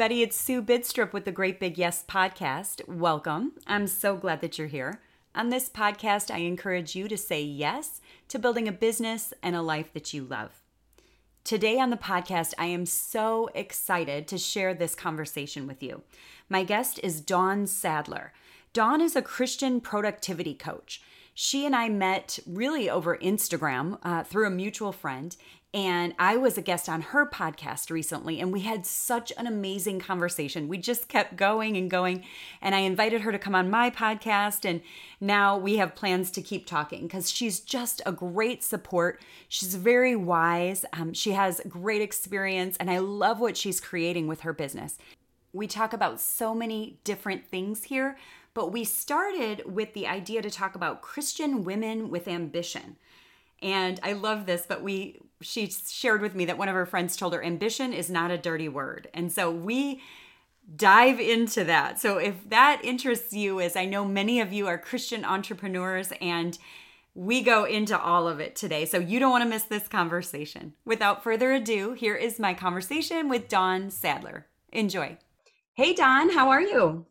everybody. It's Sue Bidstrup with the Great Big Yes podcast. Welcome. I'm so glad that you're here. On this podcast, I encourage you to say yes to building a business and a life that you love. Today on the podcast, I am so excited to share this conversation with you. My guest is Dawn Sadler. Dawn is a Christian productivity coach. She and I met really over Instagram uh, through a mutual friend, and I was a guest on her podcast recently, and we had such an amazing conversation. We just kept going and going. And I invited her to come on my podcast, and now we have plans to keep talking because she's just a great support. She's very wise, um, she has great experience, and I love what she's creating with her business. We talk about so many different things here, but we started with the idea to talk about Christian women with ambition. And I love this, but we she shared with me that one of her friends told her ambition is not a dirty word. And so we dive into that. So if that interests you as I know many of you are Christian entrepreneurs and we go into all of it today. So you don't want to miss this conversation. Without further ado, here is my conversation with Dawn Sadler. Enjoy. Hey Dawn, how are you?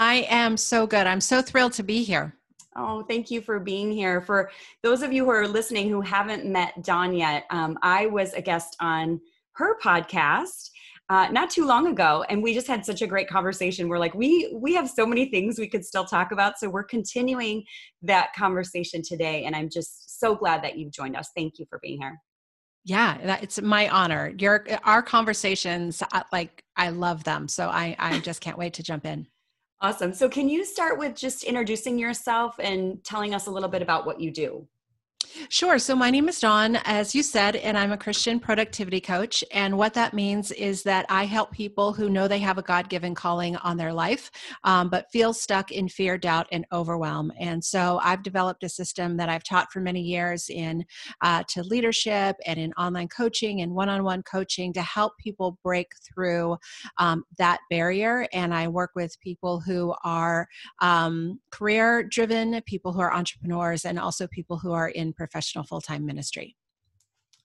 I am so good. I'm so thrilled to be here. Oh, thank you for being here. For those of you who are listening who haven't met Dawn yet, um, I was a guest on her podcast uh, not too long ago, and we just had such a great conversation. We're like, we we have so many things we could still talk about, so we're continuing that conversation today. And I'm just so glad that you've joined us. Thank you for being here. Yeah, it's my honor. Your our conversations, uh, like I love them, so I I just can't wait to jump in. Awesome. So, can you start with just introducing yourself and telling us a little bit about what you do? Sure. So, my name is Dawn, as you said, and I'm a Christian productivity coach. And what that means is that I help people who know they have a God given calling on their life, um, but feel stuck in fear, doubt, and overwhelm. And so, I've developed a system that I've taught for many years in uh, to leadership and in online coaching and one on one coaching to help people break through um, that barrier. And I work with people who are um, career driven, people who are entrepreneurs, and also people who are in professional full time ministry.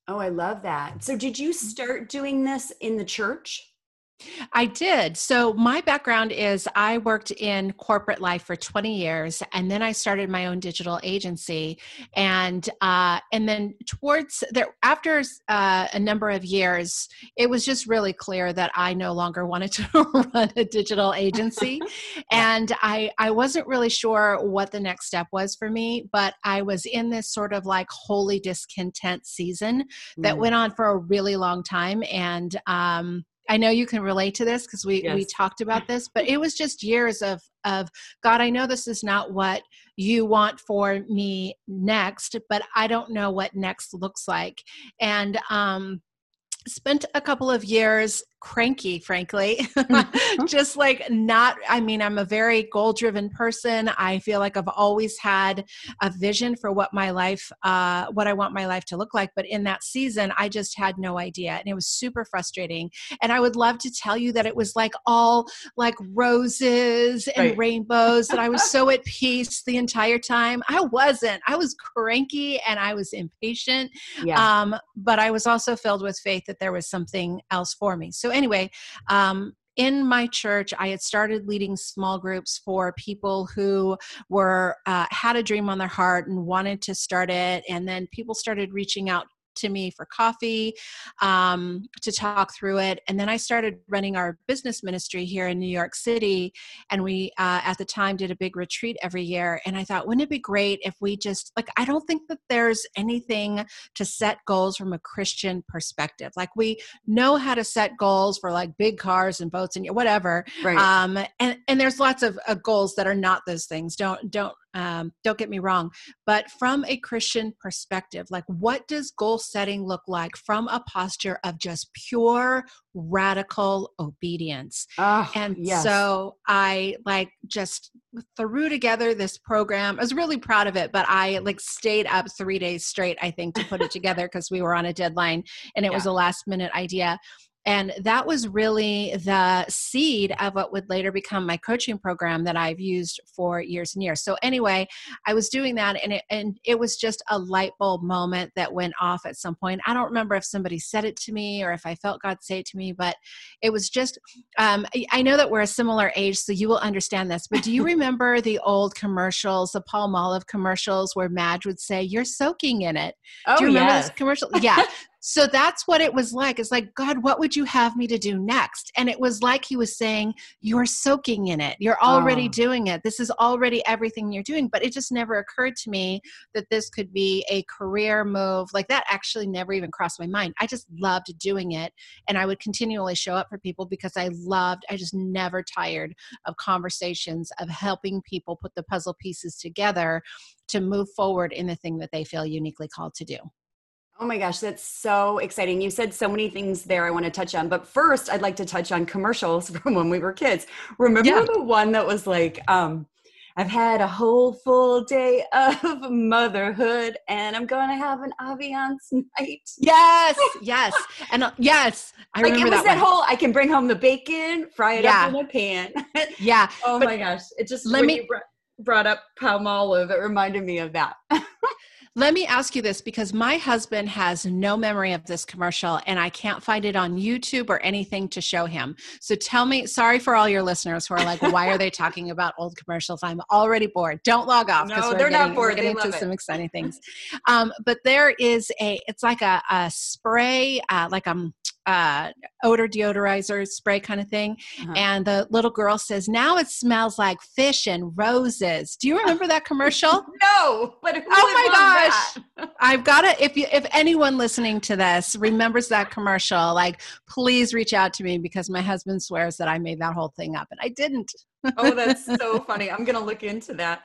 Oh, I love that. So, did you mm-hmm. start doing this in the church? I did. So my background is I worked in corporate life for 20 years, and then I started my own digital agency. And uh, and then towards there, after uh, a number of years, it was just really clear that I no longer wanted to run a digital agency, and I I wasn't really sure what the next step was for me. But I was in this sort of like holy discontent season that mm. went on for a really long time, and um, I know you can relate to this because we yes. we talked about this, but it was just years of of God. I know this is not what you want for me next, but I don't know what next looks like, and um, spent a couple of years cranky frankly mm-hmm. just like not i mean i'm a very goal driven person i feel like i've always had a vision for what my life uh, what i want my life to look like but in that season i just had no idea and it was super frustrating and i would love to tell you that it was like all like roses and right. rainbows that i was so at peace the entire time i wasn't i was cranky and i was impatient yeah. um, but i was also filled with faith that there was something else for me. So anyway, um, in my church i had started leading small groups for people who were uh, had a dream on their heart and wanted to start it. And then people started reaching out to me for coffee um, to talk through it. And then I started running our business ministry here in New York City. And we, uh, at the time, did a big retreat every year. And I thought, wouldn't it be great if we just, like, I don't think that there's anything to set goals from a Christian perspective. Like, we know how to set goals for like big cars and boats and whatever. Right. Um, and, and there's lots of uh, goals that are not those things. Don't, don't, um, don't get me wrong, but from a Christian perspective, like what does goal setting look like from a posture of just pure radical obedience? Oh, and yes. so I like just threw together this program. I was really proud of it, but I like stayed up three days straight, I think, to put it together because we were on a deadline and it yeah. was a last minute idea And that was really the seed of what would later become my coaching program that I've used for years and years. So anyway, I was doing that and it, and it was just a light bulb moment that went off at some point. I don't remember if somebody said it to me or if I felt God say it to me, but it was just, um, I know that we're a similar age, so you will understand this, but do you remember the old commercials, the Palmolive commercials where Madge would say, you're soaking in it? Oh, do you remember yes. those commercials? Yeah. So that's what it was like. It's like, God, what would you have me to do next? And it was like he was saying, You're soaking in it. You're already Oh. doing it. This is already everything you're doing. But it just never occurred to me that this could be a career move. Like that actually never even crossed my mind. I just loved doing it. And I would continually show up for people because I loved, I just never tired of conversations of helping people put the puzzle pieces together to move forward in the thing that they feel uniquely called to do. Oh my gosh, that's so exciting. You said so many things there I want to touch on. But first, I'd like to touch on commercials from when we were kids. Remember Yeah. the one that was like, um, I've had a whole full day of motherhood and I'm going to have an Aviance night. Yes, yes, and uh, yes, I like it was that, that, whole I can bring home the bacon, fry it Yeah. up in a pan. yeah, oh But my gosh. It just let me- brought, up Palmolive, it reminded me of that. Let me ask you this because my husband has no memory of this commercial, and I can't find it on YouTube or anything to show him. So tell me, sorry for all your listeners who are like, why are they talking about old commercials? I'm already bored. Don't log off. No, they're not getting- bored. We're getting They into some exciting things. Um, but there is a, it's like a, a spray, uh, like a uh, odor deodorizer spray kind of thing. Uh-huh. And the little girl says, now it smells like fish and roses. Do you remember that commercial? no, but Oh my gosh. I've got to if you if anyone listening to this remembers that commercial, like please reach out to me because my husband swears that I made that whole thing up and I didn't. oh, that's so funny. I'm gonna look into that.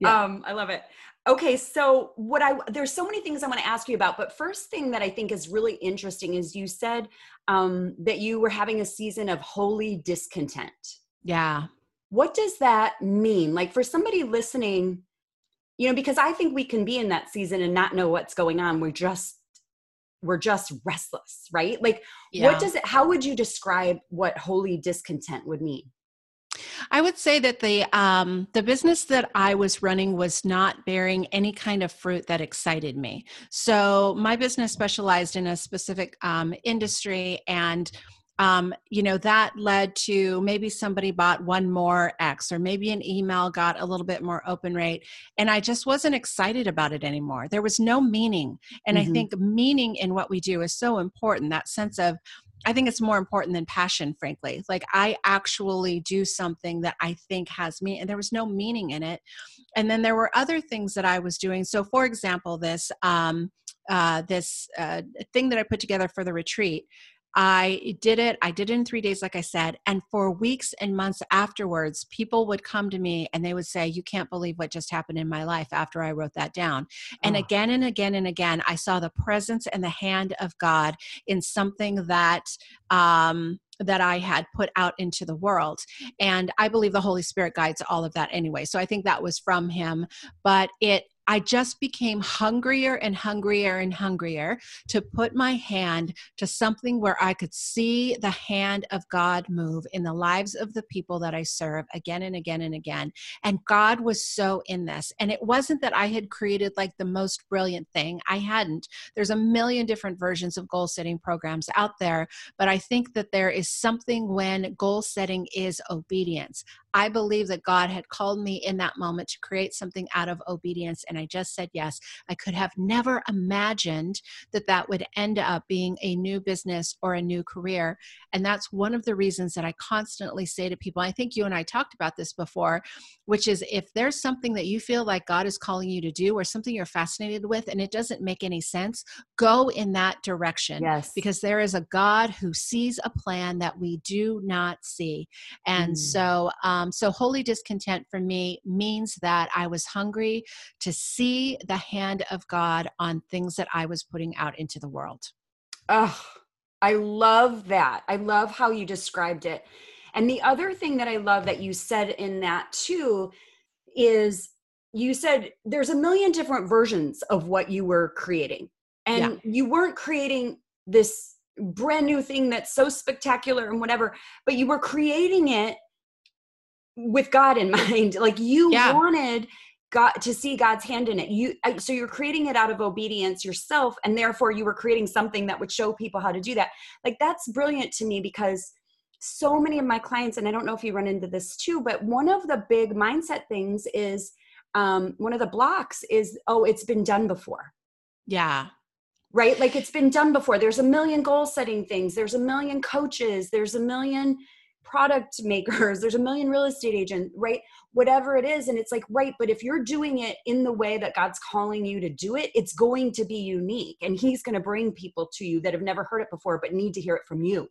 Yeah. Um, I love it. Okay, so what I there's so many things I want to ask you about, but first thing that I think is really interesting is you said um, that you were having a season of holy discontent. Yeah. What does that mean? Like for somebody listening, you know, because I think we can be in that season and not know what's going on. We're just we're just restless, right? Like Yeah. what does it how would you describe what holy discontent would mean? I would say that the um, the business that I was running was not bearing any kind of fruit that excited me. So my business specialized in a specific um, industry, and um, you know that led to maybe somebody bought one more X, or maybe an email got a little bit more open rate, and I just wasn't excited about it anymore. There was no meaning, and I Mhm. think meaning in what we do is so important. That sense of I think it's more important than passion, frankly. Like I actually do something that I think has me, and there was no meaning in it. And then there were other things that I was doing. So, for example, this um, uh, this uh, thing that I put together for the retreat. I did it. I did it in three days, like I said. And for weeks and months afterwards, people would come to me and they would say, You can't believe what just happened in my life after I wrote that down. And Oh. again and again and again, I saw the presence and the hand of God in something that um, that I had put out into the world. And I believe the Holy Spirit guides all of that anyway. So I think that was from Him. But it, I just became hungrier and hungrier and hungrier to put my hand to something where I could see the hand of God move in the lives of the people that I serve again and again and again. And God was so in this. And it wasn't that I had created like the most brilliant thing, I hadn't. There's a million different versions of goal setting programs out there, but I think that there is something when goal setting is obedience. I believe that God had called me in that moment to create something out of obedience, and I just said yes. I could have never imagined that that would end up being a new business or a new career. And that's one of the reasons that I constantly say to people, I think you and I talked about this before, which is if there's something that you feel like God is calling you to do or something you're fascinated with and it doesn't make any sense, go in that direction Yes. because there is a God who sees a plan that we do not see. And Mm. so, um, Um, so holy discontent for me means that I was hungry to see the hand of God on things that I was putting out into the world. Oh, I love that. I love how you described it. And the other thing that I love that you said in that too is you said there's a million different versions of what you were creating. And you weren't creating this brand new thing that's so spectacular and whatever but you were creating it with god in mind like you Yeah. wanted god to see god's hand in it. You so you're creating it out of obedience yourself and therefore you were creating something that would show people how to do that. Like that's brilliant to me because so many of my clients and i don't know if you run into this too but one of the big mindset things is um, one of the blocks is oh it's been done before. Yeah. right? Like it's been done before. There's a million goal setting things. There's a million coaches. There's a million product makers there's a million real estate agents right? Whatever it is and it's like right but if you're doing it in the way that god's calling you to do it it's going to be unique and he's going to bring people to you that have never heard it before but need to hear it from you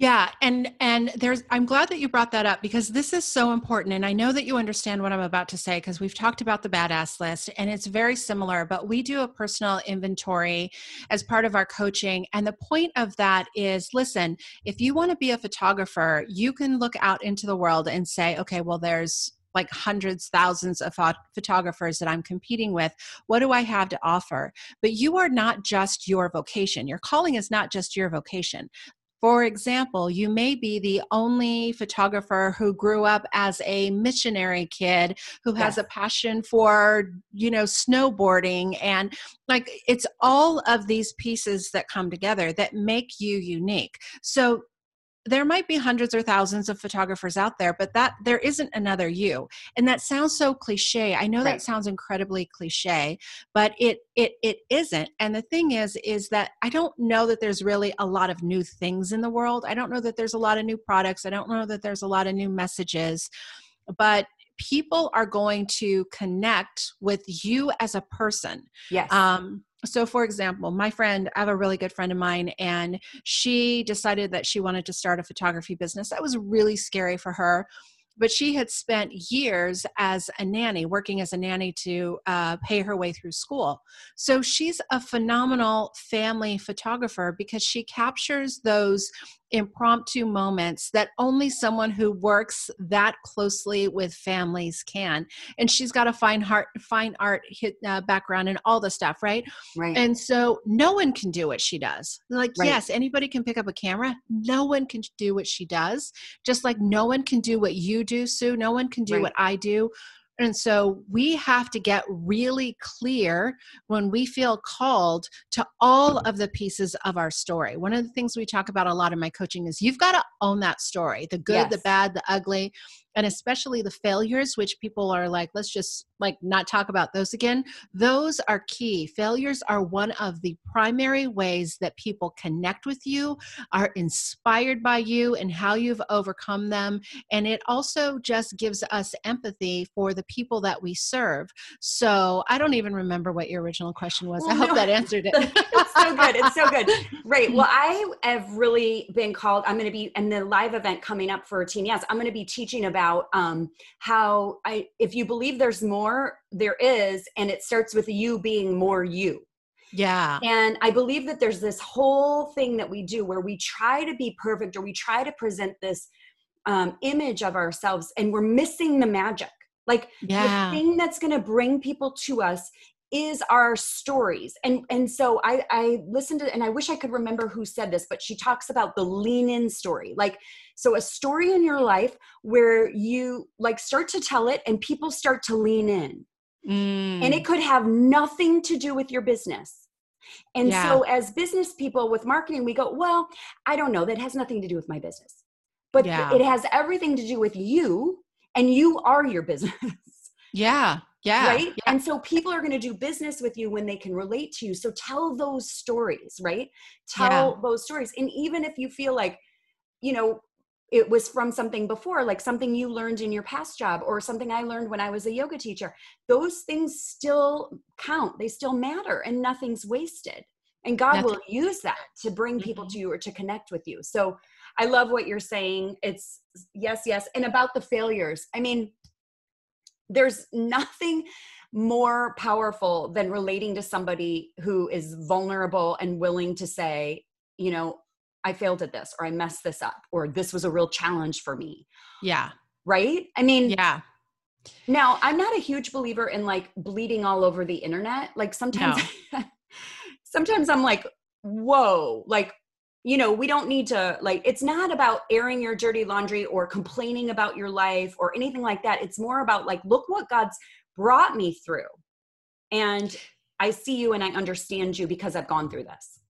Yeah, and and there's I'm glad that you brought that up because this is so important and I know that you understand what I'm about to say because we've talked about the badass list and it's very similar but we do a personal inventory as part of our coaching and the point of that is listen, if you want to be a photographer, you can look out into the world and say, okay, well there's like hundreds, thousands of phot- photographers that I'm competing with. What do I have to offer? But you are not just your vocation. Your calling is not just your vocation. For example, you may be the only photographer who grew up as a missionary kid who has Yes. a passion for, you know, snowboarding and like it's all of these pieces that come together that make you unique. So there might be hundreds or thousands of photographers out there but that there isn't another you. And that sounds so cliche. I know Right. that sounds incredibly cliche but it it it isn't. And the thing is is that i don't know that there's really a lot of new things in the world. I don't know that there's a lot of new products. I don't know that there's a lot of new messages. But people are going to connect with you as a person. Yes. Um, so, for example, my friend, I have a really good friend of mine, and she decided that she wanted to start a photography business. That was really scary for her. But she had spent years as a nanny, working as a nanny to uh, pay her way through school. So she's a phenomenal family photographer because she captures those impromptu moments that only someone who works that closely with families can. And she's got a fine heart, fine art hit, uh, background and all the stuff, right? right And so no one can do what she does. Like, Right. yes, anybody can pick up a camera. No one can do what she does. Just like no one can do what you do, Sue. No one can do Right. what I do. And so we have to get really clear when we feel called to all of the pieces of our story. One of the things we talk about a lot in my coaching is you've got to own that story the good, the bad, the ugly, and especially the failures, which people are like, let's just like not talk about those again. Those are key. Failures are one of the primary ways that people connect with you, are inspired by you and how you've overcome them. And it also just gives us empathy for the people that we serve. So I don't even remember what your original question was. I hope no. that answered it. it's so good. It's so good. Right. Well, I have really been called. I'm going to be in the live event coming up for Team Yes. I'm going to be teaching about um, how I, if you believe there's more, there is, and it starts with you being more you. yeah. And I believe that there's this whole thing that we do where we try to be perfect or we try to present this um, image of ourselves, and we're missing the magic. Like Yeah. the thing that's going to bring people to us is our stories and and so i i listened to and i wish i could remember who said this but she talks about the lean in story like so a story in your life where you like start to tell it and people start to lean in Mm. and it could have nothing to do with your business and Yeah. so as business people with marketing we go well i don't know that has nothing to do with my business but Yeah. it has everything to do with you and you are your business yeah. Yeah. right? Yeah. and so people are going to do business with you when they can relate to you. So tell those stories right? Tell those stories. And even if you feel like you know it was from something before like something you learned in your past job or something i learned when i was a yoga teacher those things still count. They still matter and nothing's wasted. And god will use that to bring people Mhm. to you or to connect with you. So i love what you're saying. It's yes yes. And about the failures. I mean there's nothing more powerful than relating to somebody who is vulnerable and willing to say, you know, I failed at this or I messed this up or this was a real challenge for me. Yeah. Right? I mean, Yeah. now I'm not a huge believer in like bleeding all over the internet. Like sometimes sometimes I'm like, whoa, like you know, we don't need to like it's not about airing your dirty laundry or complaining about your life or anything like that. It's more about like look what God's brought me through. And I see you and I understand you because I've gone through this.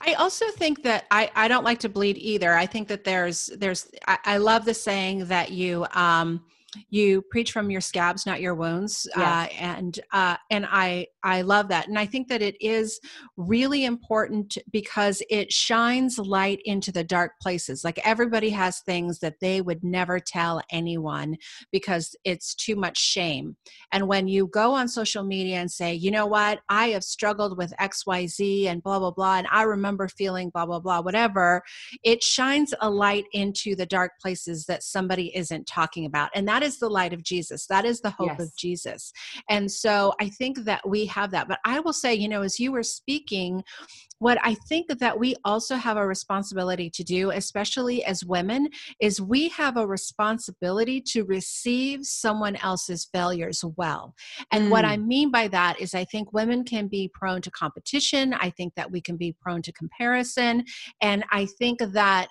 I also think that I, I don't like to bleed either. I think that there's there's I, I love the saying that you um you preach from your scabs not your wounds yes. uh, and uh, and i i love that. And i think that it is really important because it shines light into the dark places. Like everybody has things that they would never tell anyone because it's too much shame. And when you go on social media and say you know what? I have struggled with xyz and blah blah blah and i remember feeling blah blah blah whatever it shines a light into the dark places that somebody isn't talking about. And that is the light of Jesus. That is the hope yes. of Jesus. And so I think that we have that. But I will say, you know, as you were speaking, what I think that we also have a responsibility to do, especially as women, is we have a responsibility to receive someone else's failures well. And mm. what I mm. mean by that is, I think women can be prone to competition. I think that we can be prone to comparison. And I think that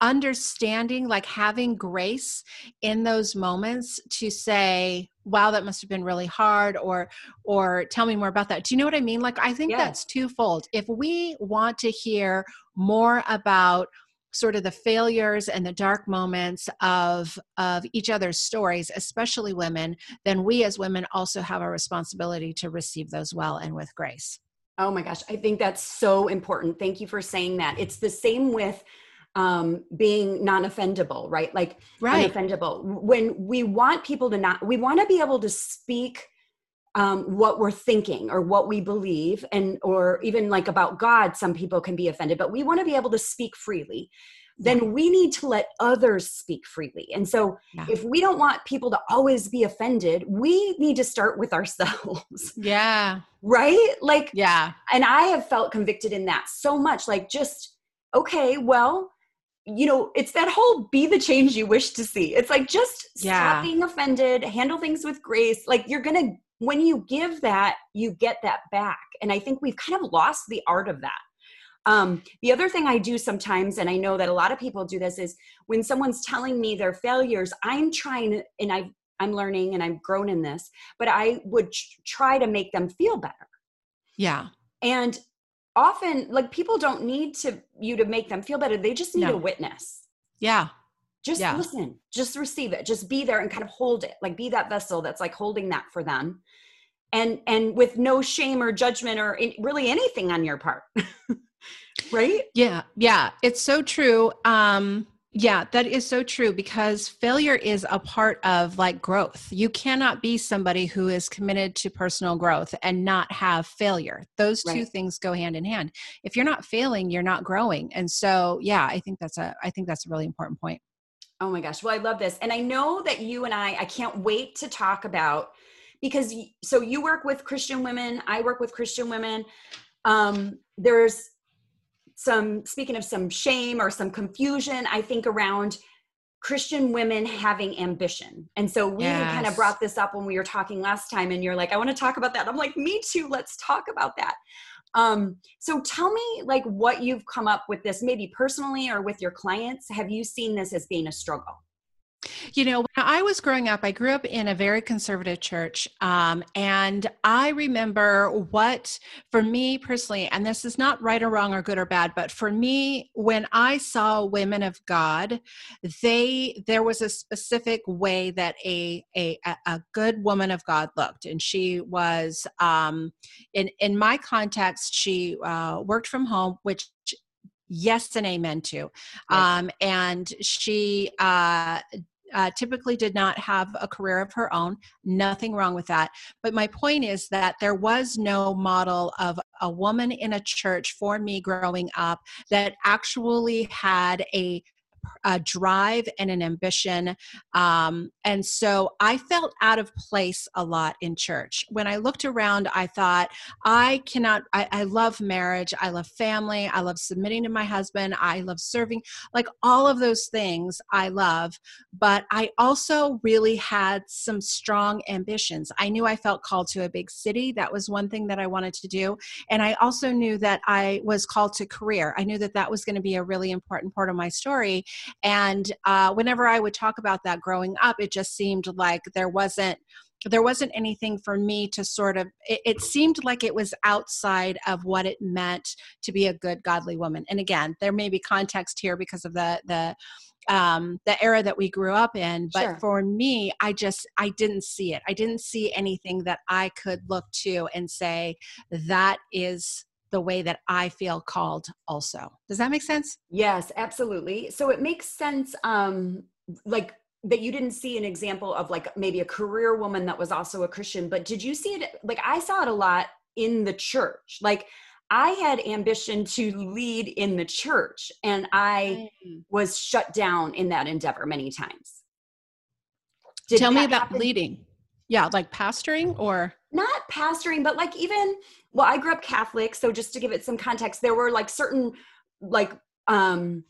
understanding like having grace in those moments to say wow that must have been really hard or or tell me more about that. Do you know what i mean? Like i think yeah. that's twofold. If we want to hear more about sort of the failures and the dark moments of of each other's stories especially women then we as women also have a responsibility to receive those well and with grace. Oh my gosh i think that's so important. Thank you for saying that. It's the same with um, being non-offendable, right? Like right. unoffendable. When we want people to not, we want to be able to speak um, what we're thinking or what we believe, and or even like about God. Some people can be offended, but we want to be able to speak freely. Then we need to let others speak freely. And so, yeah. if we don't want people to always be offended, we need to start with ourselves. Yeah. Right? Like, yeah. And I have felt convicted in that so much. Like, just, okay, well, you know, it's that whole be the change you wish to see. It's like just yeah. stop being offended, handle things with grace. Like you're going to, when you give that, you get that back. And I think we've kind of lost the art of that. Um, the other thing I do sometimes, and I know that a lot of people do this, is when someone's telling me their failures, I'm trying and I, I'm learning and I've grown in this, but I would try to make them feel better. Yeah. And often like people don't need to you to make them feel better. They just need no. a witness. Yeah. Just yeah. listen. Just receive it. Just be there and kind of hold it. Like be that vessel that's like holding that for them. And and with no shame or judgment or in, really anything on your part. Right? Yeah. Yeah. It's so true. Um yeah, that is so true because failure is a part of like growth. You cannot be somebody who is committed to personal growth and not have failure. Those two things go hand in hand. If you're not failing, you're not growing. And so, yeah, I think that's a I think that's a really important point. Oh my gosh. Well, I love this. And I know that you and I I can't wait to talk about because so you work with Christian women, I work with Christian women. Um there's some speaking of some shame or some confusion i think around christian women having ambition. And so we yes. kind of brought this up when we were talking last time and you're like i want to talk about that. I'm like me too let's talk about that. Um, so tell me like what you've come up with this maybe personally or with your clients. Have you seen this as being a struggle you know, when I was growing up, I grew up in a very conservative church. Um, and I remember what, for me personally, and this is not right or wrong or good or bad, but for me, when I saw women of God, they, there was a specific way that a, a, a good woman of God looked. And she was, um, in, in my context, she uh, worked from home, which yes and amen to right. um, and she uh, uh, typically did not have a career of her own. Nothing wrong with that. But my point is that there was no model of a woman in a church for me growing up that actually had a a drive and an ambition. Um, and so I felt out of place a lot in church. When I looked around, I thought, I cannot, I, I love marriage, I love family, I love submitting to my husband, I love serving, like all of those things I love. But I also really had some strong ambitions. I knew I felt called to a big city. That was one thing that I wanted to do. And I also knew that I was called to career. I knew that that was going to be a really important part of my story. And uh, whenever I would talk about that growing up, it just seemed like there wasn't there wasn't anything for me to sort of it, it, seemed like it was outside of what it meant to be a good godly woman and again there may be context here because of the the um the era that we grew up in but sure. for me i just i didn't see it i didn't see anything that i could look to and say that is the way that I feel called also. Does that make sense? Yes, absolutely. So it makes sense um like that you didn't see an example of like maybe a career woman that was also a Christian, but did you see it like I saw it a lot in the church. Like I had ambition to lead in the church and I mm. was shut down in that endeavor many times. Did Tell me about happen? leading. Yeah, like pastoring or not pastoring, but like even well, I grew up Catholic, so just to give it some context, there were like certain like um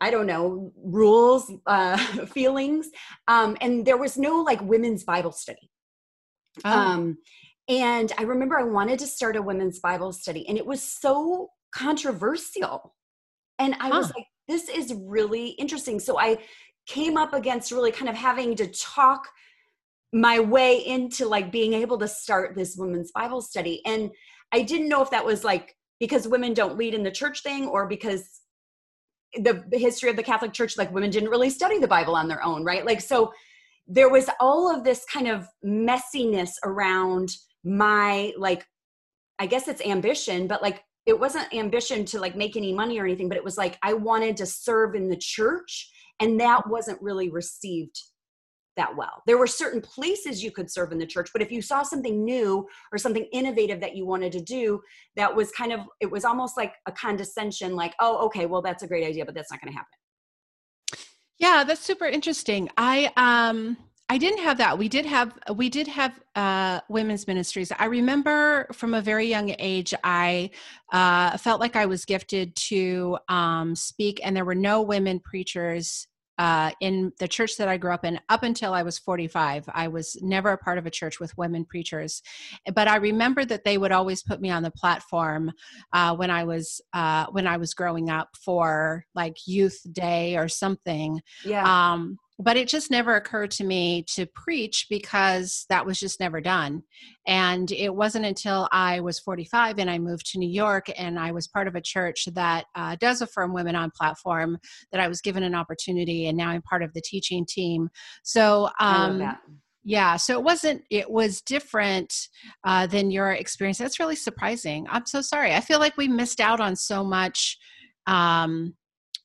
I don't know, rules, uh feelings. Um and there was no like women's Bible study. Oh. Um and I remember I wanted to start a women's Bible study and it was so controversial. And I huh. was like, this is really interesting. So I came up against really kind of having to talk my way into like being able to start this women's Bible study. And I didn't know if that was like because women don't lead in the church thing or because the, the history of the Catholic Church, like women didn't really study the Bible on their own, right? Like, so there was all of this kind of messiness around my, like, I guess it's ambition, but like, it wasn't ambition to like make any money or anything, but it was like I wanted to serve in the church, and that wasn't really received that well. There were certain places you could serve in the church, but if you saw something new or something innovative that you wanted to do, that was kind of, it was almost like a condescension, like, oh, okay, well, that's a great idea, but that's not going to happen. Yeah, that's super interesting. I, um, I didn't have that. We did have we did have uh, women's ministries. I remember from a very young age, I uh, felt like I was gifted to um, speak, and there were no women preachers uh, in the church that I grew up in up until I was 45. I was never a part of a church with women preachers, but I remember that they would always put me on the platform uh, when I was uh, when I was growing up for like Youth Day or something. Yeah. Um, but it just never occurred to me to preach because that was just never done. And it wasn't until i was 45 and i moved to new york and i was part of a church that uh, does affirm women on platform that i was given an opportunity and now i'm part of the teaching team. So um, yeah so it wasn't it was different uh, than your experience. That's really surprising. I'm so sorry. I feel like we missed out on so much um,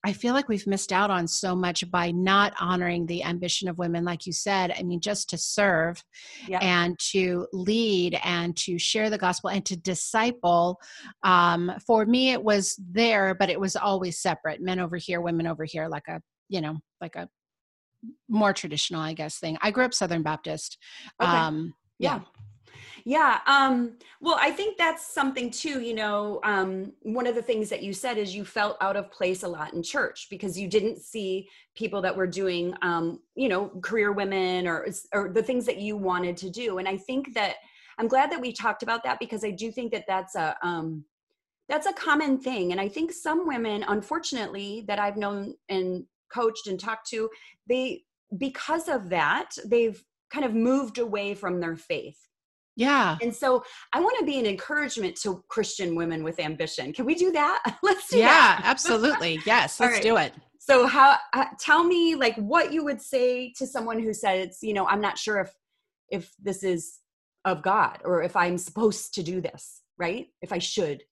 I feel like we've missed out on so much by not honoring the ambition of women, like you said. I mean, just to serve and to lead and to share the gospel and to disciple. Um, for me, it was there, but it was always separate men over here, women over here, like a, you know, like a more traditional, I guess, thing. I grew up Southern Baptist. Okay. Um, yeah. yeah. Yeah. Um, well, I think that's something too. You know, um, one of the things that you said is you felt out of place a lot in church because you didn't see people that were doing, um, you know, career women or or the things that you wanted to do. And I think that I'm glad that we talked about that because I do think that that's a um, that's a common thing. And I think some women, unfortunately, that I've known and coached and talked to, they because of that they've kind of moved away from their faith yeah. And so I want to be an encouragement to Christian women with ambition. Can we do that? Let's do that. yeah, that. absolutely. Yes, let's right. do it. So how uh, tell me like what you would say to someone who says, you know, I'm not sure if if this is of God or if I'm supposed to do this, right? If I should.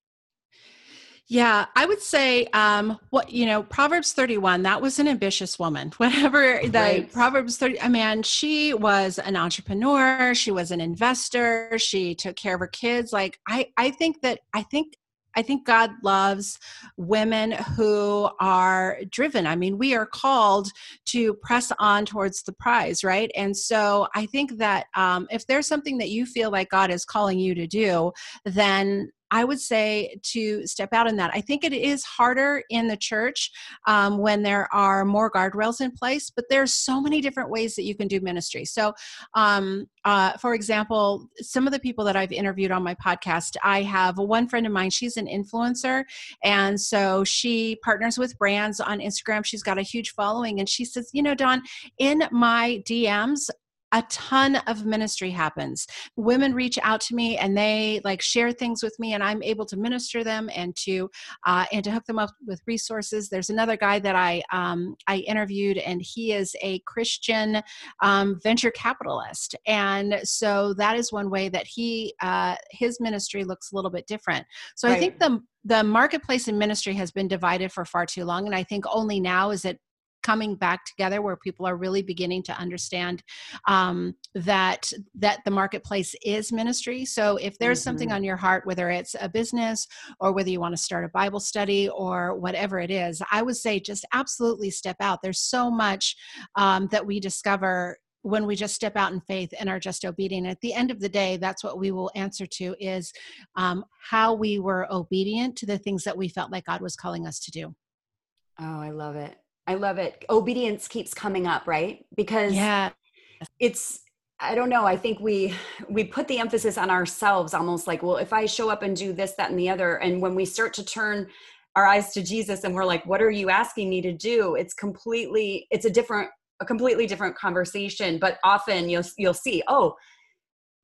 Yeah, I would say um what you know, Proverbs 31, that was an ambitious woman. Whatever the right. Proverbs 30, I mean, she was an entrepreneur, she was an investor, she took care of her kids. Like I I think that I think I think God loves women who are driven. I mean, we are called to press on towards the prize, right? And so I think that um, if there's something that you feel like God is calling you to do, then I would say to step out in that. I think it is harder in the church um, when there are more guardrails in place, but there's so many different ways that you can do ministry. So, um, uh, for example, some of the people that I've interviewed on my podcast, I have one friend of mine, she's an influencer. And so she partners with brands on Instagram. She's got a huge following. And she says, You know, Dawn, in my DMs, a ton of ministry happens. Women reach out to me and they like share things with me and i'm able to minister them and to uh, and to hook them up with resources. There's another guy that i um, i interviewed and he is a christian um, venture capitalist. And so that is one way that he uh, his ministry looks a little bit different. So right. i think the the marketplace in ministry has been divided for far too long and i think only now is it coming back together where people are really beginning to understand um, that that the marketplace is ministry. So if there's mm-hmm. something on your heart whether it's a business or whether you want to start a bible study or whatever it is i would say just absolutely step out. There's so much um, that we discover when we just step out in faith and are just obedient. At the end of the day that's what we will answer to is um, how we were obedient to the things that we felt like god was calling us to do. Oh i love it I love it. Obedience keeps coming up, right? Because yeah. it's I don't know. I think we we put the emphasis on ourselves almost like, well, if I show up and do this, that, and the other, and when we start to turn our eyes to Jesus and we're like, what are you asking me to do? It's completely, it's a different, a completely different conversation. But often you'll you'll see, oh,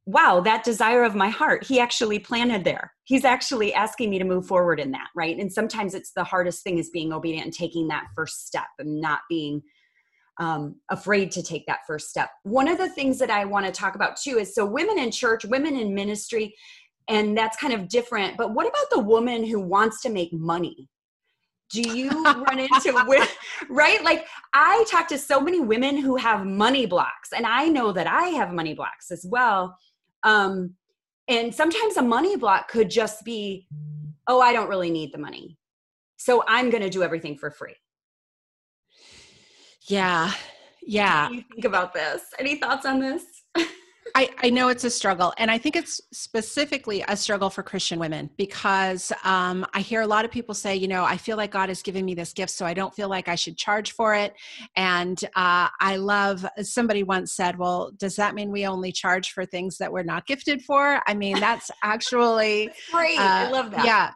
wow, that desire of my heart, he actually planted there. He's actually asking me to move forward in that, right? And sometimes it's the hardest thing is being obedient and taking that first step and not being um, afraid to take that first step. One of the things that I want to talk about too is so women in church, women in ministry, and that's kind of different. But what about the woman who wants to make money? do you run into right like i talk to so many women who have money blocks and i know that i have money blocks as well um, and sometimes a money block could just be, oh, I don't really need the money. So I'm going to do everything for free. Yeah. Yeah. you think about this? Any thoughts on this? I, I know it's a struggle, and I think it's specifically a struggle for Christian women because um, I hear a lot of people say, you know, I feel like God has given me this gift, so I don't feel like I should charge for it. And uh, I love, somebody once said, well, does that mean we only charge for things that we're not gifted for? I mean, that's actually great. Uh, I love that. Yeah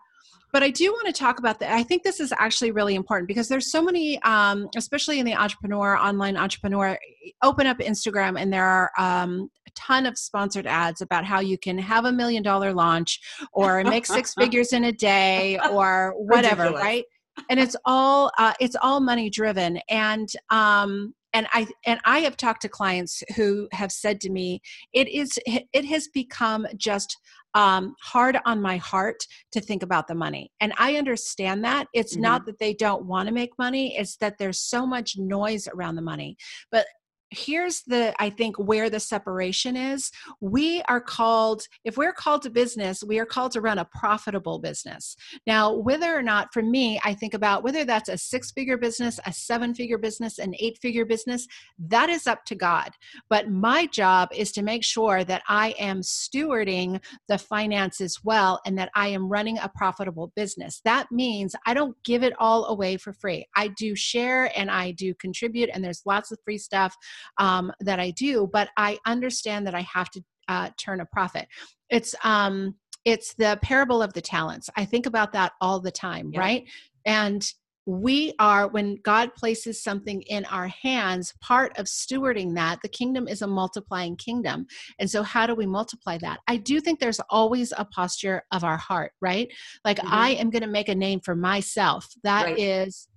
but i do want to talk about that i think this is actually really important because there's so many um, especially in the entrepreneur online entrepreneur open up instagram and there are um, a ton of sponsored ads about how you can have a million dollar launch or make six figures in a day or whatever Ridiculous. right and it's all uh, it's all money driven and um and i and i have talked to clients who have said to me it is it has become just um, hard on my heart to think about the money. And I understand that. It's mm-hmm. not that they don't want to make money, it's that there's so much noise around the money. But here's the i think where the separation is. We are called if we're called to business we are called to run a profitable business. Now whether or not for me i think about whether that's a six figure business a seven figure business an eight figure business that is up to god. But my job is to make sure that i am stewarding the finances well and that i am running a profitable business. That means i don't give it all away for free. I do share and i do contribute and there's lots of free stuff um, that I do, but I understand that I have to uh, turn a profit. It's um, it's the parable of the talents. I think about that all the time, yeah. right? And we are when god places something in our hands part of stewarding that the kingdom is a multiplying kingdom and so how do we multiply that i do think there's always a posture of our heart right like mm-hmm. i am going to make a name for myself That right. is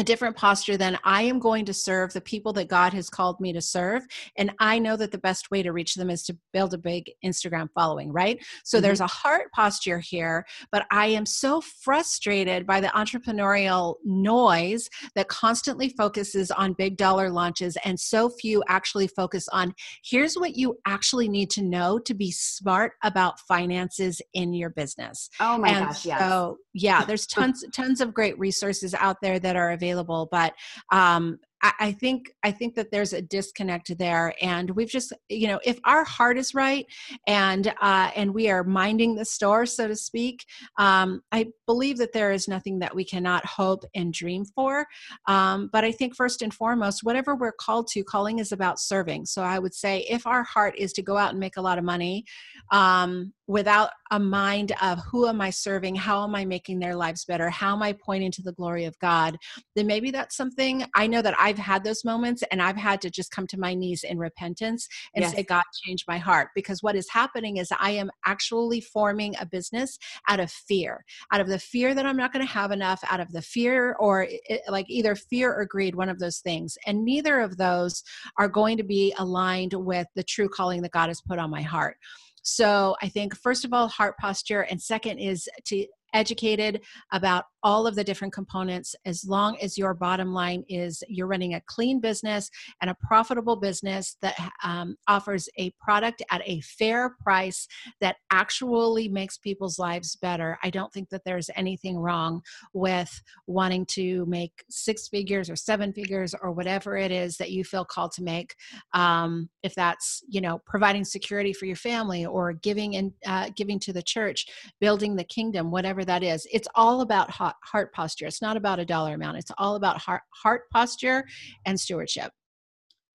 a different posture than I am going to serve the people that God has called me to serve. And I know that the best way to reach them is to build a big Instagram following, right? So mm-hmm. there's a heart posture here, but I am so frustrated by the entrepreneurial noise that constantly focuses on big dollar launches and so few actually focus on here's what you actually need to know to be smart about finances in your business. Oh my and gosh, yes. So yeah, there's tons tons of great resources out there that are available available but um, I, think I think that there's a disconnect there, and we've just you know if our heart is right and uh, and we are minding the store, so to speak, um, I believe that there is nothing that we cannot hope and dream for. Um, but I think first and foremost, whatever we're called to, calling is about serving. So I would say if our heart is to go out and make a lot of money, um, without a mind of who am I serving, how am I making their lives better, how am I pointing to the glory of God, then maybe that's something I know that I've had those moments and I've had to just come to my knees in repentance and yes. say, God, change my heart. Because what is happening is I am actually forming a business out of fear, out of the fear that I'm not going to have enough, out of the fear or it, like either fear or greed, one of those things. And neither of those are going to be aligned with the true calling that God has put on my heart. So I think, first of all, heart posture, and second is to educated about all of the different components as long as your bottom line is you're running a clean business and a profitable business that um, offers a product at a fair price that actually makes people's lives better i don't think that there's anything wrong with wanting to make six figures or seven figures or whatever it is that you feel called to make um, if that's you know providing security for your family or giving and uh, giving to the church building the kingdom whatever that is it's all about heart, heart posture it's not about a dollar amount it's all about heart, heart posture and stewardship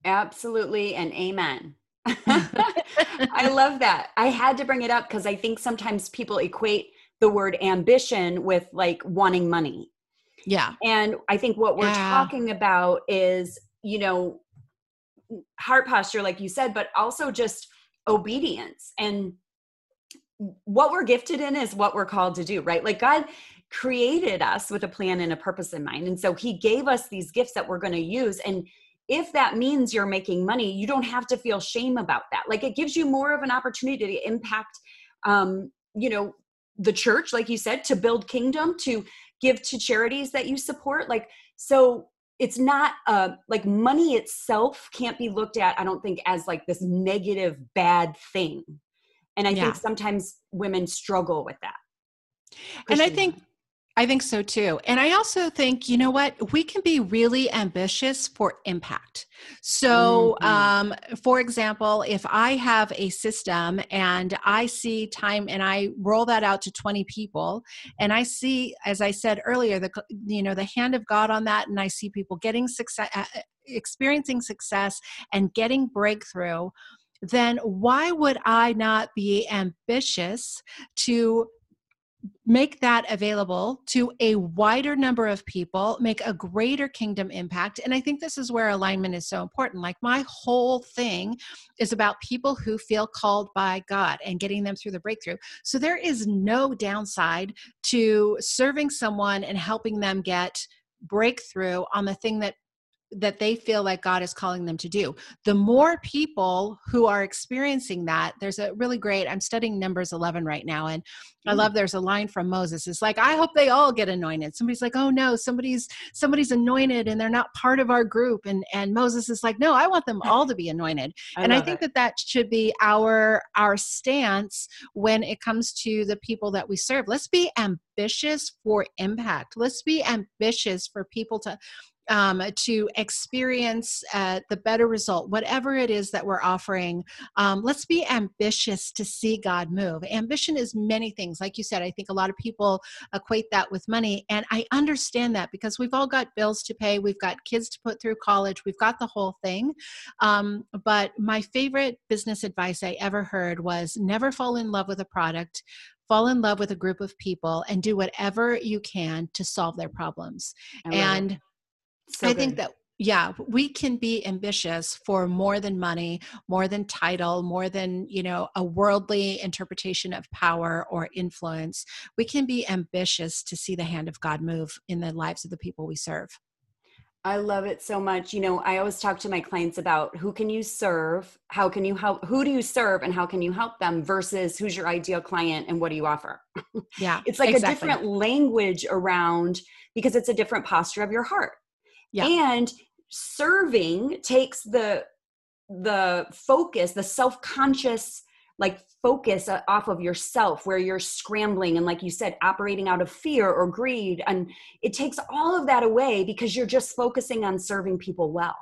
absolutely and amen I love that. I had to bring it up because I think sometimes people equate the word ambition with like wanting money. Yeah. And I think what we're yeah. talking about is, you know, heart posture, like you said, but also just obedience. And what we're gifted in is what we're called to do, right? Like God created us with a plan and a purpose in mind. And so he gave us these gifts that we're going to use. And if that means you're making money, you don't have to feel shame about that. Like it gives you more of an opportunity to impact, um, you know, the church, like you said, to build kingdom, to give to charities that you support. Like, so it's not uh, like money itself can't be looked at, I don't think, as like this negative, bad thing and i yeah. think sometimes women struggle with that and i think I think so too. And I also think, you know what, we can be really ambitious for impact. So, mm-hmm. um, for example, if I have a system and I see time and I roll that out to 20 people, and I see, as I said earlier, the, you know, the hand of God on that, and I see people getting success, uh, experiencing success and getting breakthrough then why would I not be ambitious to make that available to a wider number of people, make a greater kingdom impact. And I think this is where alignment is so important. Like, my whole thing is about people who feel called by God and getting them through the breakthrough. So, there is no downside to serving someone and helping them get breakthrough on the thing that that they feel like God is calling them to do. The more people who are experiencing that, there's a really great, I'm studying Numbers 11 right now, and I mm. love there's a line from Moses. It's like, I hope they all get anointed. Somebody's like, oh no, somebody's somebody's anointed and they're not part of our group. And and Moses is like, no, I want them all to be anointed. I and I think it. that that should be our our stance when it comes to the people that we serve. Let's be ambitious for impact. Let's be ambitious for people to um, to experience uh, the better result, whatever it is that we're offering. Um, let's be ambitious to see God move. Ambition is many things. Like you said, I think a lot of people equate that with money. And I understand that because we've all got bills to pay, we've got kids to put through college, we've got the whole thing. Um, but my favorite business advice I ever heard was never fall in love with a product fall in love with a group of people and do whatever you can to solve their problems. And it. So I good. think that yeah we can be ambitious for more than money more than title more than you know a worldly interpretation of power or influence we can be ambitious to see the hand of god move in the lives of the people we serve I love it so much. You know, I always talk to my clients about who can you serve, how can you help, who do you serve, and how can you help them versus who's your ideal client and what do you offer. Yeah. it's like exactly. a different language around because it's a different posture of your heart. Yeah. And serving takes the the focus, the self-conscious like focus uh, off of yourself where you're scrambling and like you said operating out of fear or greed. And it takes all of that away because you're just focusing on serving people well.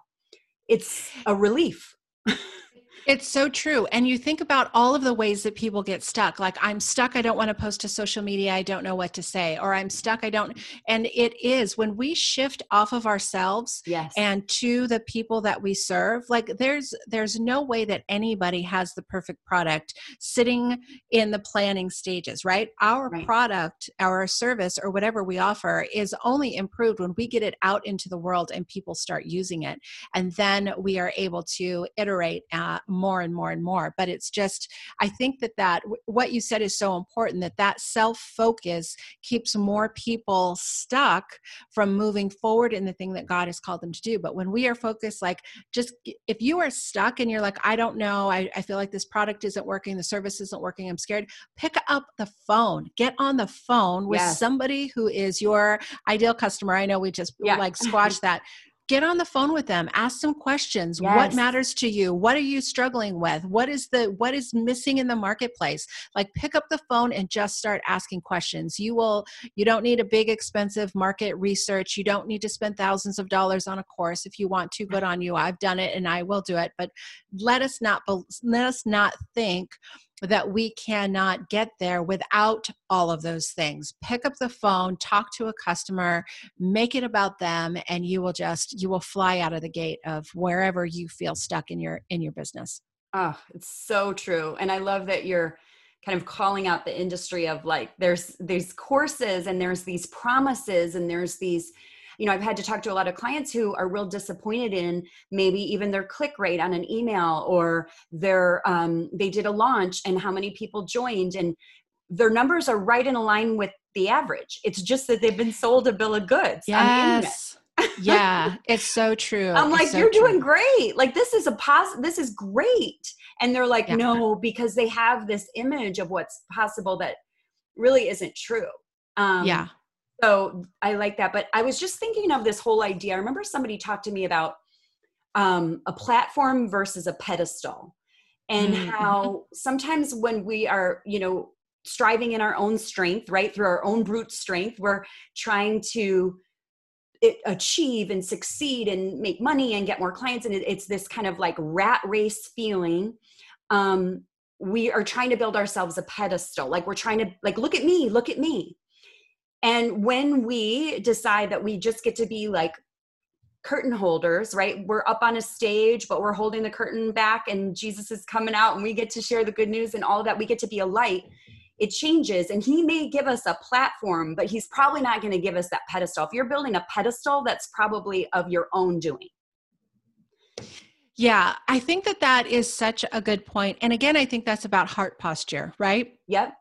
It's a relief It's so true. And you think about all of the ways that people get stuck. Like, I'm stuck. I don't want to post to social media. I don't know what to say. Or I'm stuck. I don't. And it is when we shift off of ourselves yes and to the people that we serve like there's there's no way that anybody has the perfect product sitting in the planning stages right our Right. product our service or whatever we offer is only improved when we get it out into the world and people start using it and then we are able to iterate uh, more and more and more but it's just i think that that what you said is so important that that self focus keeps more people stuck from moving forward in the thing that God has called them to do. But when we are focused, like just if you are stuck and you're like, I don't know, I, I feel like this product isn't working, the service isn't working, I'm scared, pick up the phone, get on the phone with Yes. somebody who is your ideal customer. I know we just Yeah. like squash that. Get on the phone with them, ask some questions. What matters to you? What are you struggling with? What is the what is missing in the marketplace? Like pick up the phone and just start asking questions. You will you don't need a big expensive market research you don't need to spend thousands of dollars on a course if you want to good on you i've done it and i will do it but let us not let us not think that we cannot get there without all of those things pick up the phone talk to a customer make it about them and you will just you will fly out of the gate of wherever you feel stuck in your in your business Oh, it's so true. And I love that you're kind of calling out the industry of like there's these courses and there's these promises and there's these you know, I've had to talk to a lot of clients who are real disappointed in maybe even their click rate on an email or their um they did a launch and how many people joined and their numbers are right in line with the average. It's just that they've been sold a bill of goods on the internet. yes yeah it's so true I'm like, so you're true. doing great. Like this is a pos this is great. And they're like, Yeah. no, because they have this image of what's possible that really isn't true. Um yeah so I like that. But I was just thinking of this whole idea. I remember somebody talked to me about um a platform versus a pedestal and Mhm. how sometimes when we are, you know, striving in our own strength, right, through our own brute strength, we're trying to it, achieve and succeed and make money and get more clients and it, it's this kind of like rat race feeling um we are trying to build ourselves a pedestal like we're trying to like look at me look at me and when we decide that we just get to be like curtain holders right? We're up on a stage but we're holding the curtain back and jesus is coming out and we get to share the good news and all that. We get to be a light. It changes and he may give us a platform but he's probably not going to give us that pedestal. If you're building a pedestal that's probably of your own doing. Yeah, I think that that is such a good point. And again, I think that's about heart posture, right? yep.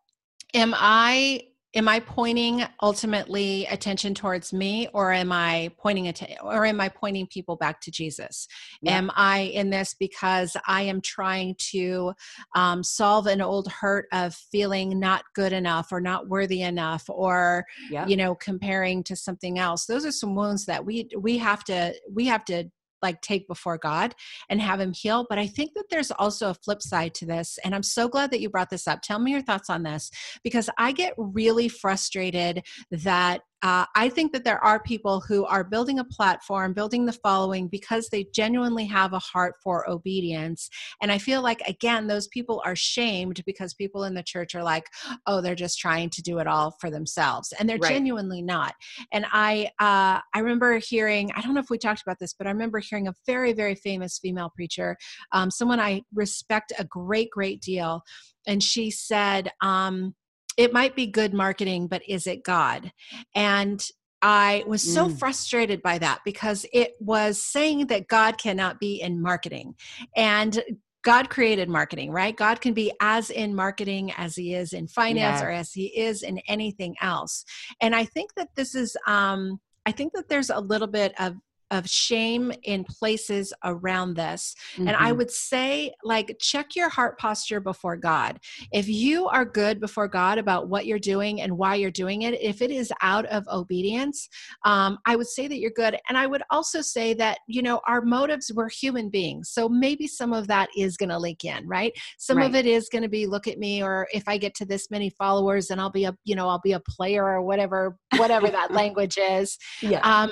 Am I am I pointing ultimately attention towards me or am I pointing atten- or am I pointing people back to Jesus? Yeah. Am I in this because I am trying to um, solve an old hurt of feeling not good enough or not worthy enough or yep you know comparing to something else those are some wounds that we we have to we have to like take before god and have him heal but i think that there's also a flip side to this and i'm so glad that you brought this up. Tell me your thoughts on this because i get really frustrated that uh, I think that there are people who are building a platform, building the following because they genuinely have a heart for obedience. And I feel like, again, those people are shamed because people in the church are like, oh, they're just trying to do it all for themselves. And they're Right. genuinely not. And I, uh, I remember hearing, I don't know if we talked about this, but I remember hearing a very, very famous female preacher, um, someone I respect a great, great deal. And she said, um, it might be good marketing, but is it God? And I was so Mm. frustrated by that because it was saying that God cannot be in marketing. And God created marketing, right? God can be as in marketing as he is in finance Yes. or as he is in anything else. And I think that this is um I think that there's a little bit of of shame in places around this. Mm-hmm. And I mm-hmm. would say, like, check your heart posture before God. If you are good before God about what you're doing and why you're doing it, if it is out of obedience, um, I would say that you're good. And I would also say that, you know, our motives, we're human beings. So maybe some of that is going to leak in, right? Some right. of it is going to be look at me, or if I get to this many followers, and I'll be a, you know, I'll be a player or whatever, whatever that language is. Yeah. Um,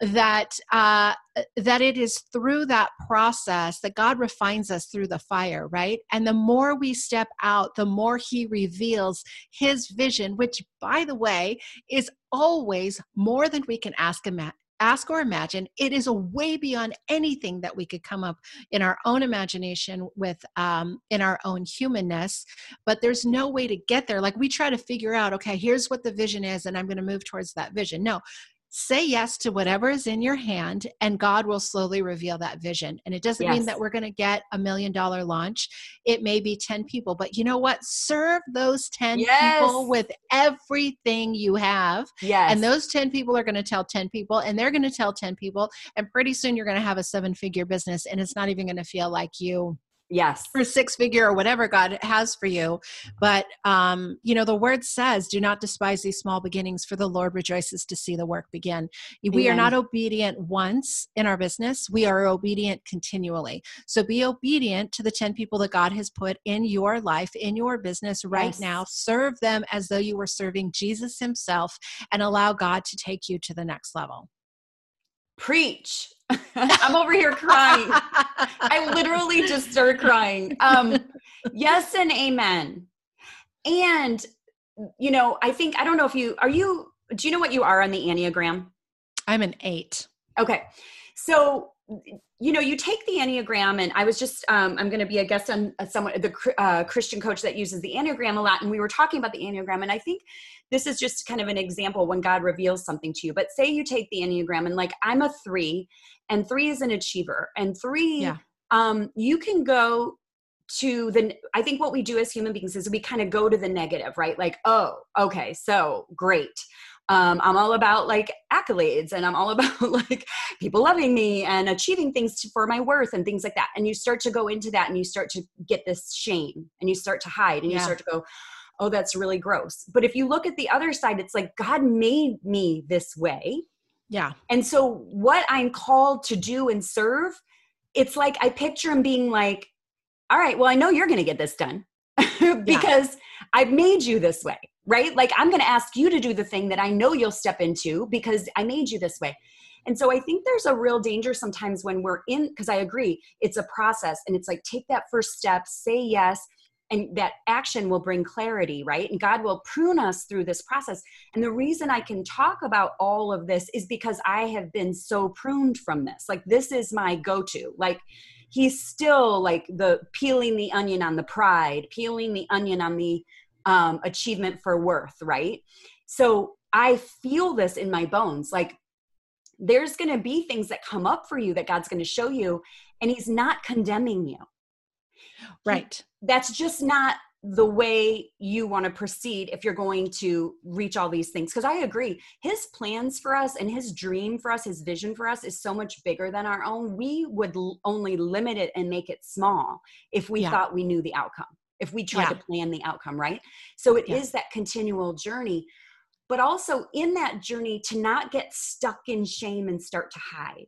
that uh, that it is through that process that God refines us through the fire, right? And the more we step out, the more He reveals His vision, which, by the way, is always more than we can ask Him ask or imagine. It is a way beyond anything that we could come up in our own imagination with um, in our own humanness but there's no way to get there. Like we try to figure out okay here's what the vision is and i'm going to move towards that vision. No say yes to whatever is in your hand and god will slowly reveal that vision and it doesn't yes. mean that we're going to get a million dollar launch it may be 10 people but you know what serve those 10 yes. people with everything you have yes. and those 10 people are going to tell 10 people and they're going to tell 10 people and pretty soon you're going to have a seven figure business and it's not even going to feel like you yes. For six figure or whatever god has for you. But um you know the word says do not despise these small beginnings for the lord rejoices to see the work begin. We Amen. are not obedient once in our business. We are obedient continually. So be obedient to the 10 people that god has put in your life in your business right yes. now. Serve them as though you were serving jesus himself and allow god to take you to the next level preach I'm over here crying. I literally just started crying. Um, yes and amen. And you know, I think I don't know if you are you. Do you know what you are on the Enneagram? I'm an eight. Okay, so you know you take the enneagram and i was just um, i'm going to be a guest on uh, someone the uh, christian coach that uses the enneagram a lot and we were talking about the enneagram and i think this is just kind of an example when god reveals something to you but say you take the enneagram and like i'm a three and three is an achiever and three yeah. um, you can go to the i think what we do as human beings is we kind of go to the negative right like oh okay so great um, i'm all about like accolades and i'm all about like people loving me and achieving things for my worth and things like that. And you start to go into that and you start to get this shame and you start to hide and yeah. you start to go oh that's really gross. But if you look at the other side it's like god made me this way. Yeah. And so what i'm called to do and serve it's like i picture him being like all right well i know you're going to get this done. Because yeah. I've made you this way right? Like I'm going to ask you to do the thing that I know you'll step into because I made you this way. And so I think there's a real danger sometimes when we're in, because I agree, it's a process and it's like take that first step, say yes, and that action will bring clarity, right? And God will prune us through this process. And the reason I can talk about all of this is because I have been so pruned from this. Like, this is my go to. Like, he's still like the peeling the onion on the pride, peeling the onion on the um, achievement for worth, right? So I feel this in my bones. Like there's going to be things that come up for you that God's going to show you, and He's not condemning you. Right. He, that's just not the way you want to proceed if you're going to reach all these things. Because I agree, His plans for us and His dream for us, His vision for us is so much bigger than our own. We would l- only limit it and make it small if we yeah. thought we knew the outcome if we tried yeah. to plan the outcome, right? So it yeah. is that continual journey, but also in that journey to not get stuck in shame and start to hide.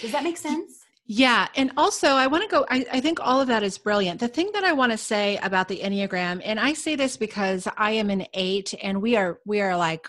Does that make sense? Yeah. And also, I want to go, I, I, think all of that is brilliant. The thing that I want to say about the Enneagram, and I say this because I am an eight and we are, we are like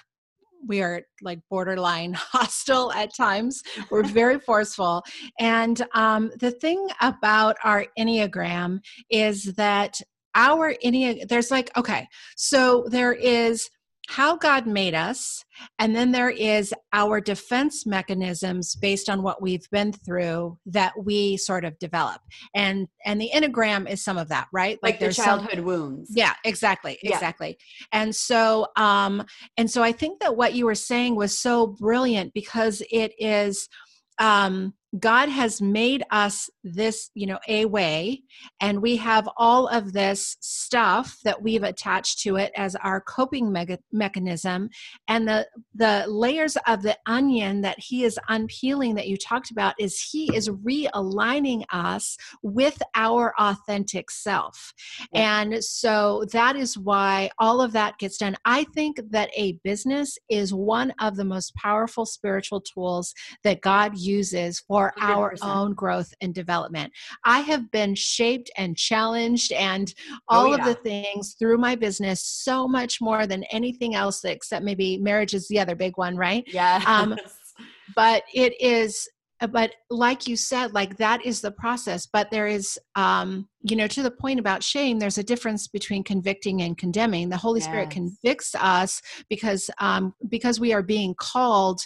we are like borderline hostile at times. We're very forceful. And um, the thing about our Enneagram is that our Enneagram, there's like, okay, so there is how God made us, and then there is our defense mechanisms based on what we've been through that we sort of develop. And and the Enneagram is some of that, right? Like, like there's childhood some, wounds. Yeah, exactly. Exactly. Yeah. And so um and so I think that what you were saying was so brilliant because it is um God has made us this, you know, a way, and we have all of this stuff that we've attached to it as our coping me- mechanism. And the the layers of the onion that He is unpeeling that you talked about is He is realigning us with our authentic self. And so that is why all of that gets done. I think that a business is one of the most powerful spiritual tools that God uses for for 100%. our own growth and development. I have been shaped and challenged and oh, all oh, yeah. of the things through my business so much more than anything else except maybe marriage is the other big one, right? Yeah. Um, but it is but like you said like that is the process but there is um you know to the point about shame there's a difference between convicting and condemning the holy yes. spirit convicts us because um because we are being called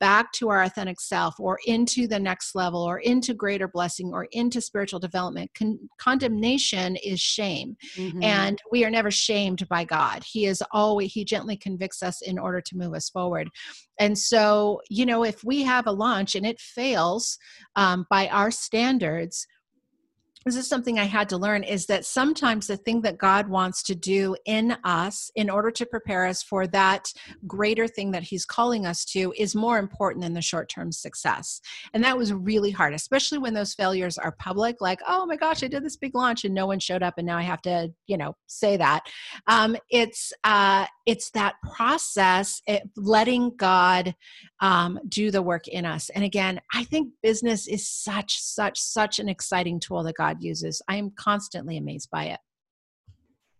back to our authentic self or into the next level or into greater blessing or into spiritual development Con- condemnation is shame mm-hmm. and we are never shamed by god he is always he gently convicts us in order to move us forward and so you know if we have a launch and it fails um, by our standards this is something I had to learn is that sometimes the thing that God wants to do in us in order to prepare us for that greater thing that He's calling us to is more important than the short term success. And that was really hard, especially when those failures are public, like, oh my gosh, I did this big launch and no one showed up and now I have to, you know, say that. Um, it's, uh, it's that process, it, letting God um, do the work in us. And again, I think business is such, such, such an exciting tool that God uses. I am constantly amazed by it.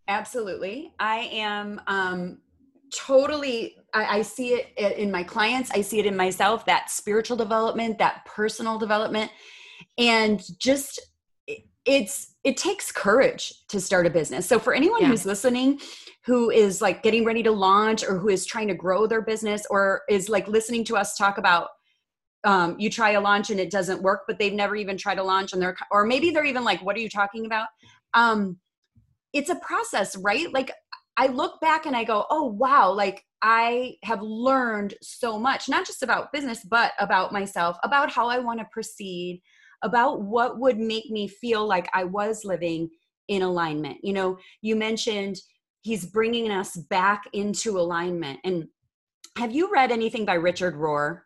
Absolutely. I am um, totally, I, I see it in my clients, I see it in myself that spiritual development, that personal development. And just, it's, it takes courage to start a business. So for anyone yeah. who's listening, who is like getting ready to launch or who is trying to grow their business or is like listening to us talk about um, you try a launch and it doesn't work, but they've never even tried a launch and they're, or maybe they're even like, what are you talking about? Um, it's a process, right? Like I look back and I go, oh, wow, like I have learned so much, not just about business, but about myself, about how I want to proceed, about what would make me feel like I was living in alignment. You know, you mentioned he's bringing us back into alignment. And have you read anything by Richard Rohr?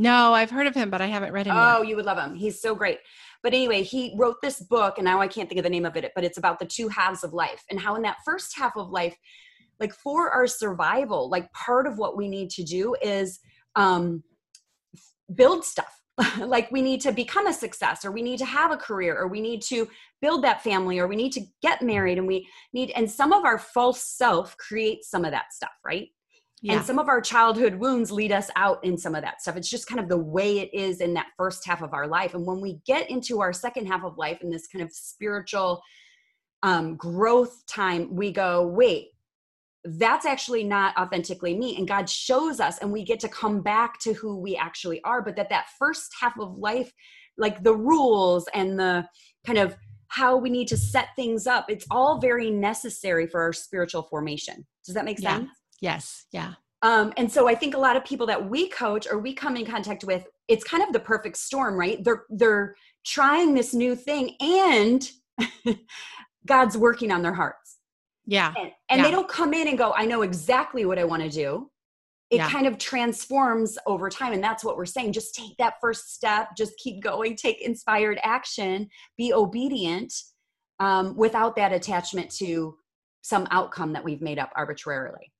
No, I've heard of him, but I haven't read him. Oh, yet. you would love him. He's so great. But anyway, he wrote this book, and now I can't think of the name of it, but it's about the two halves of life and how in that first half of life, like for our survival, like part of what we need to do is um, build stuff. like we need to become a success, or we need to have a career, or we need to build that family, or we need to get married, and we need, and some of our false self creates some of that stuff, right? Yeah. And some of our childhood wounds lead us out in some of that stuff. It's just kind of the way it is in that first half of our life. And when we get into our second half of life in this kind of spiritual um, growth time, we go, wait, that's actually not authentically me. And God shows us, and we get to come back to who we actually are. But that that first half of life, like the rules and the kind of how we need to set things up, it's all very necessary for our spiritual formation. Does that make sense? Yeah. Yes. Yeah. Um, and so I think a lot of people that we coach or we come in contact with, it's kind of the perfect storm, right? They're they're trying this new thing and God's working on their hearts. Yeah. And, and yeah. they don't come in and go, I know exactly what I want to do. It yeah. kind of transforms over time. And that's what we're saying. Just take that first step, just keep going, take inspired action, be obedient um, without that attachment to some outcome that we've made up arbitrarily.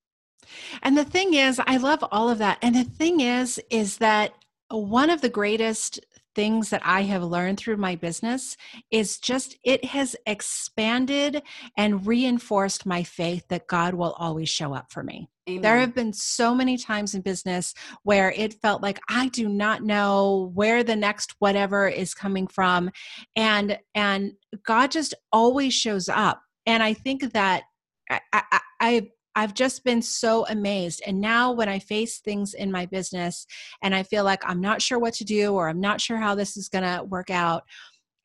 And the thing is, I love all of that. And the thing is, is that one of the greatest things that I have learned through my business is just it has expanded and reinforced my faith that God will always show up for me. Amen. There have been so many times in business where it felt like I do not know where the next whatever is coming from and and God just always shows up. And I think that I, I, I I've just been so amazed. And now, when I face things in my business and I feel like I'm not sure what to do or I'm not sure how this is going to work out,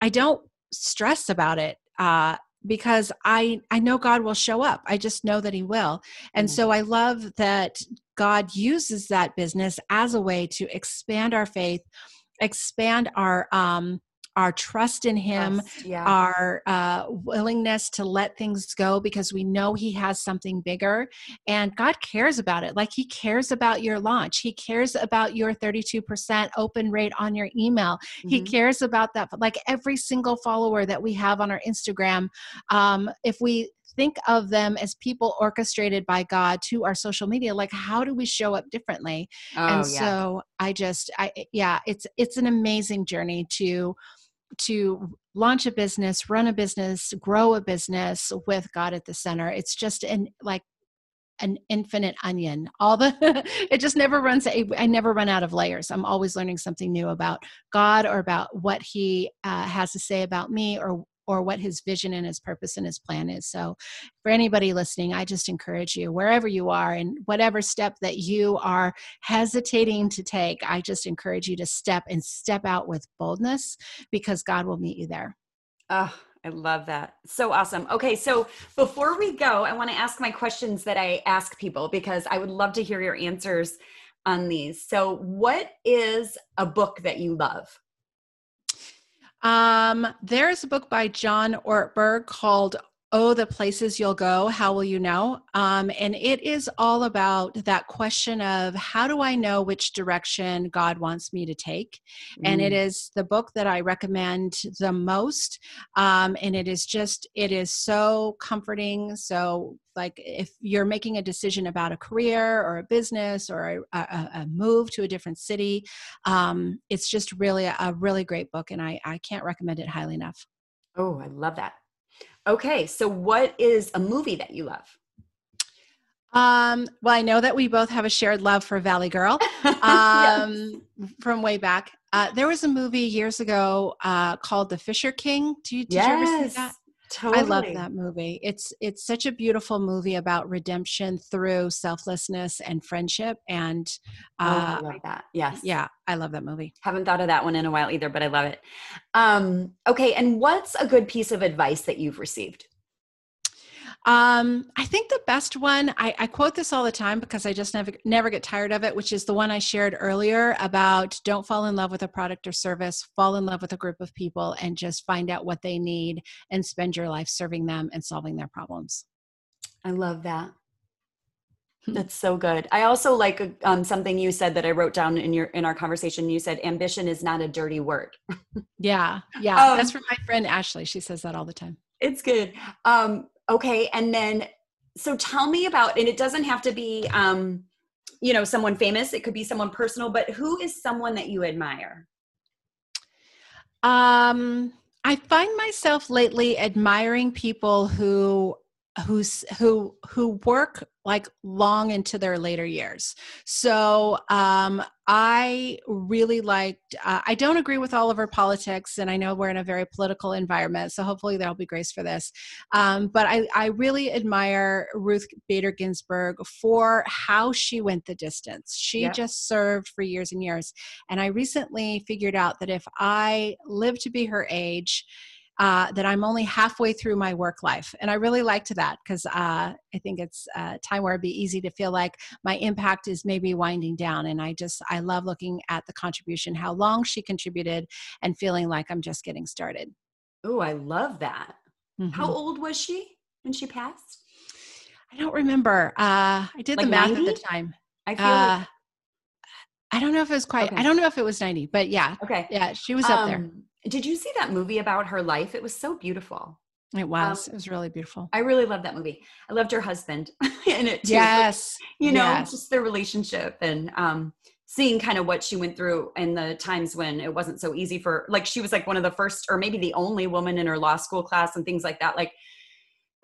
I don't stress about it. Uh, because I I know God will show up. I just know that he will. And mm-hmm. so I love that God uses that business as a way to expand our faith expand our um, our trust in him Trust, yeah. our uh, willingness to let things go because we know he has something bigger and god cares about it like he cares about your launch he cares about your 32% open rate on your email he Mhm. cares about that like every single follower that we have on our instagram um, if we think of them as people orchestrated by god to our social media like how do we show up differently oh, and yeah. so i just i yeah it's it's an amazing journey to to launch a business run a business grow a business with god at the center. It's just an like an infinite onion. All the it just never runs i never run out of layers. I'm always learning something new about god or about what he uh, has to say about me or or what his vision and his purpose and his plan is so for anybody listening i just encourage you wherever you are and whatever step that you are hesitating to take i just encourage you to step and step out with boldness because god will meet you there Oh, I love that. So awesome. Okay, so before we go, I want to ask my questions that I ask people because I would love to hear your answers on these. So, what is a book that you love? Um, there's a book by John Ortberg called Oh, the Places You'll Go, How Will You Know? Um, and it is all about that question of how do I know which direction God wants me to take? And it Mm. the book that I recommend the most. Um, and it is just, it is so comforting. So, like, if you're making a decision about a career or a business or a, a, a move to a different city, um, it's just really a, a really great book. And I, I can't recommend it highly enough. Oh, I love that. Okay, so what is a movie that you love? Um, well, I know that we both have a shared love for Valley Girl Yes. um, from way back. Uh, there was a movie years ago uh, called The Fisher King. Do you, did you ever see that? Totally. I love that movie. It's it's such a beautiful movie about redemption through selflessness and friendship. And Oh, I uh, love that. Yes. yeah, I love that movie. Haven't thought of that one in a while either, but I love it. Um, okay, and what's a good piece of advice that you've received? Um, I think the best one, I, I quote this all the time because I just never never get tired of it, which is the one I shared earlier about don't fall in love with a product or service, fall in love with a group of people and just find out what they need and spend your life serving them and solving their problems. I love that. Hmm. That's so good. I also like um, something you said that I wrote down in your in our conversation. You said ambition is not a dirty word. Yeah, yeah. Um, That's from my friend Ashley. She says that all the time. It's good. Um, okay, and then so tell me about, and it doesn't have to be, um, you know, someone famous. It could be someone personal, but who is someone that you admire? Um, I find myself lately admiring people who who's who who work like long into their later years. So um i really liked uh, i don't agree with all of her politics and i know we're in a very political environment so hopefully there'll be grace for this. Um, but I, I really admire ruth bader ginsburg for how she went the distance. She Yep. just served for years and years. And i recently figured out that if i live to be her age uh, that I'm only halfway through my work life. And I really liked that because uh, I think it's a time where it'd be easy to feel like my impact is maybe winding down. And I just, I love looking at the contribution, how long she contributed, and feeling like I'm just getting started. Oh, I love that. How Mhm. old was she when she passed? I don't remember. Uh, I did Like the math at the time. I feel Uh, like, I don't know if it was quite, Okay. I don't know if it was 90, but yeah, okay. yeah, she was up there. Um, Did you see that movie about her life? It was so beautiful. It was, um, it was really beautiful. I really loved that movie. I loved her husband in it too. Yes. you know, yes. just their relationship and um, seeing kind of what she went through in the times when it wasn't so easy for, like, she was like one of the first or maybe the only woman in her law school class and things like that. Like,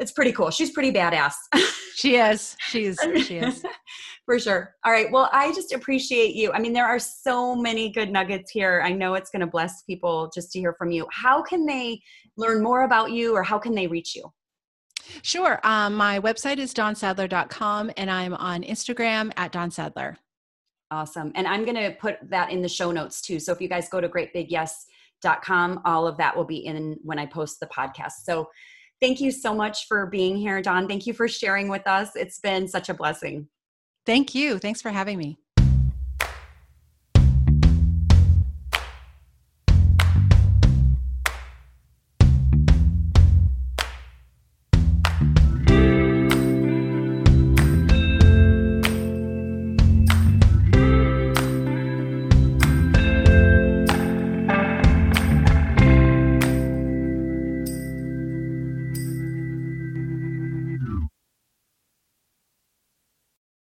it's pretty cool. She's pretty badass. She is. She is. She is. For sure. All right. Well, I just appreciate you. I mean, there are so many good nuggets here. I know it's going to bless people just to hear from you. How can they learn more about you or how can they reach you? Sure. Um, my website is dawnsadler.com and I'm on Instagram at dawnsadler. Awesome. And I'm going to put that in the show notes too. So if you guys go to greatbigyes.com, all of that will be in when I post the podcast. So thank you so much for being here, Dawn. Thank you for sharing with us. It's been such a blessing. Thank you. Thanks for having me.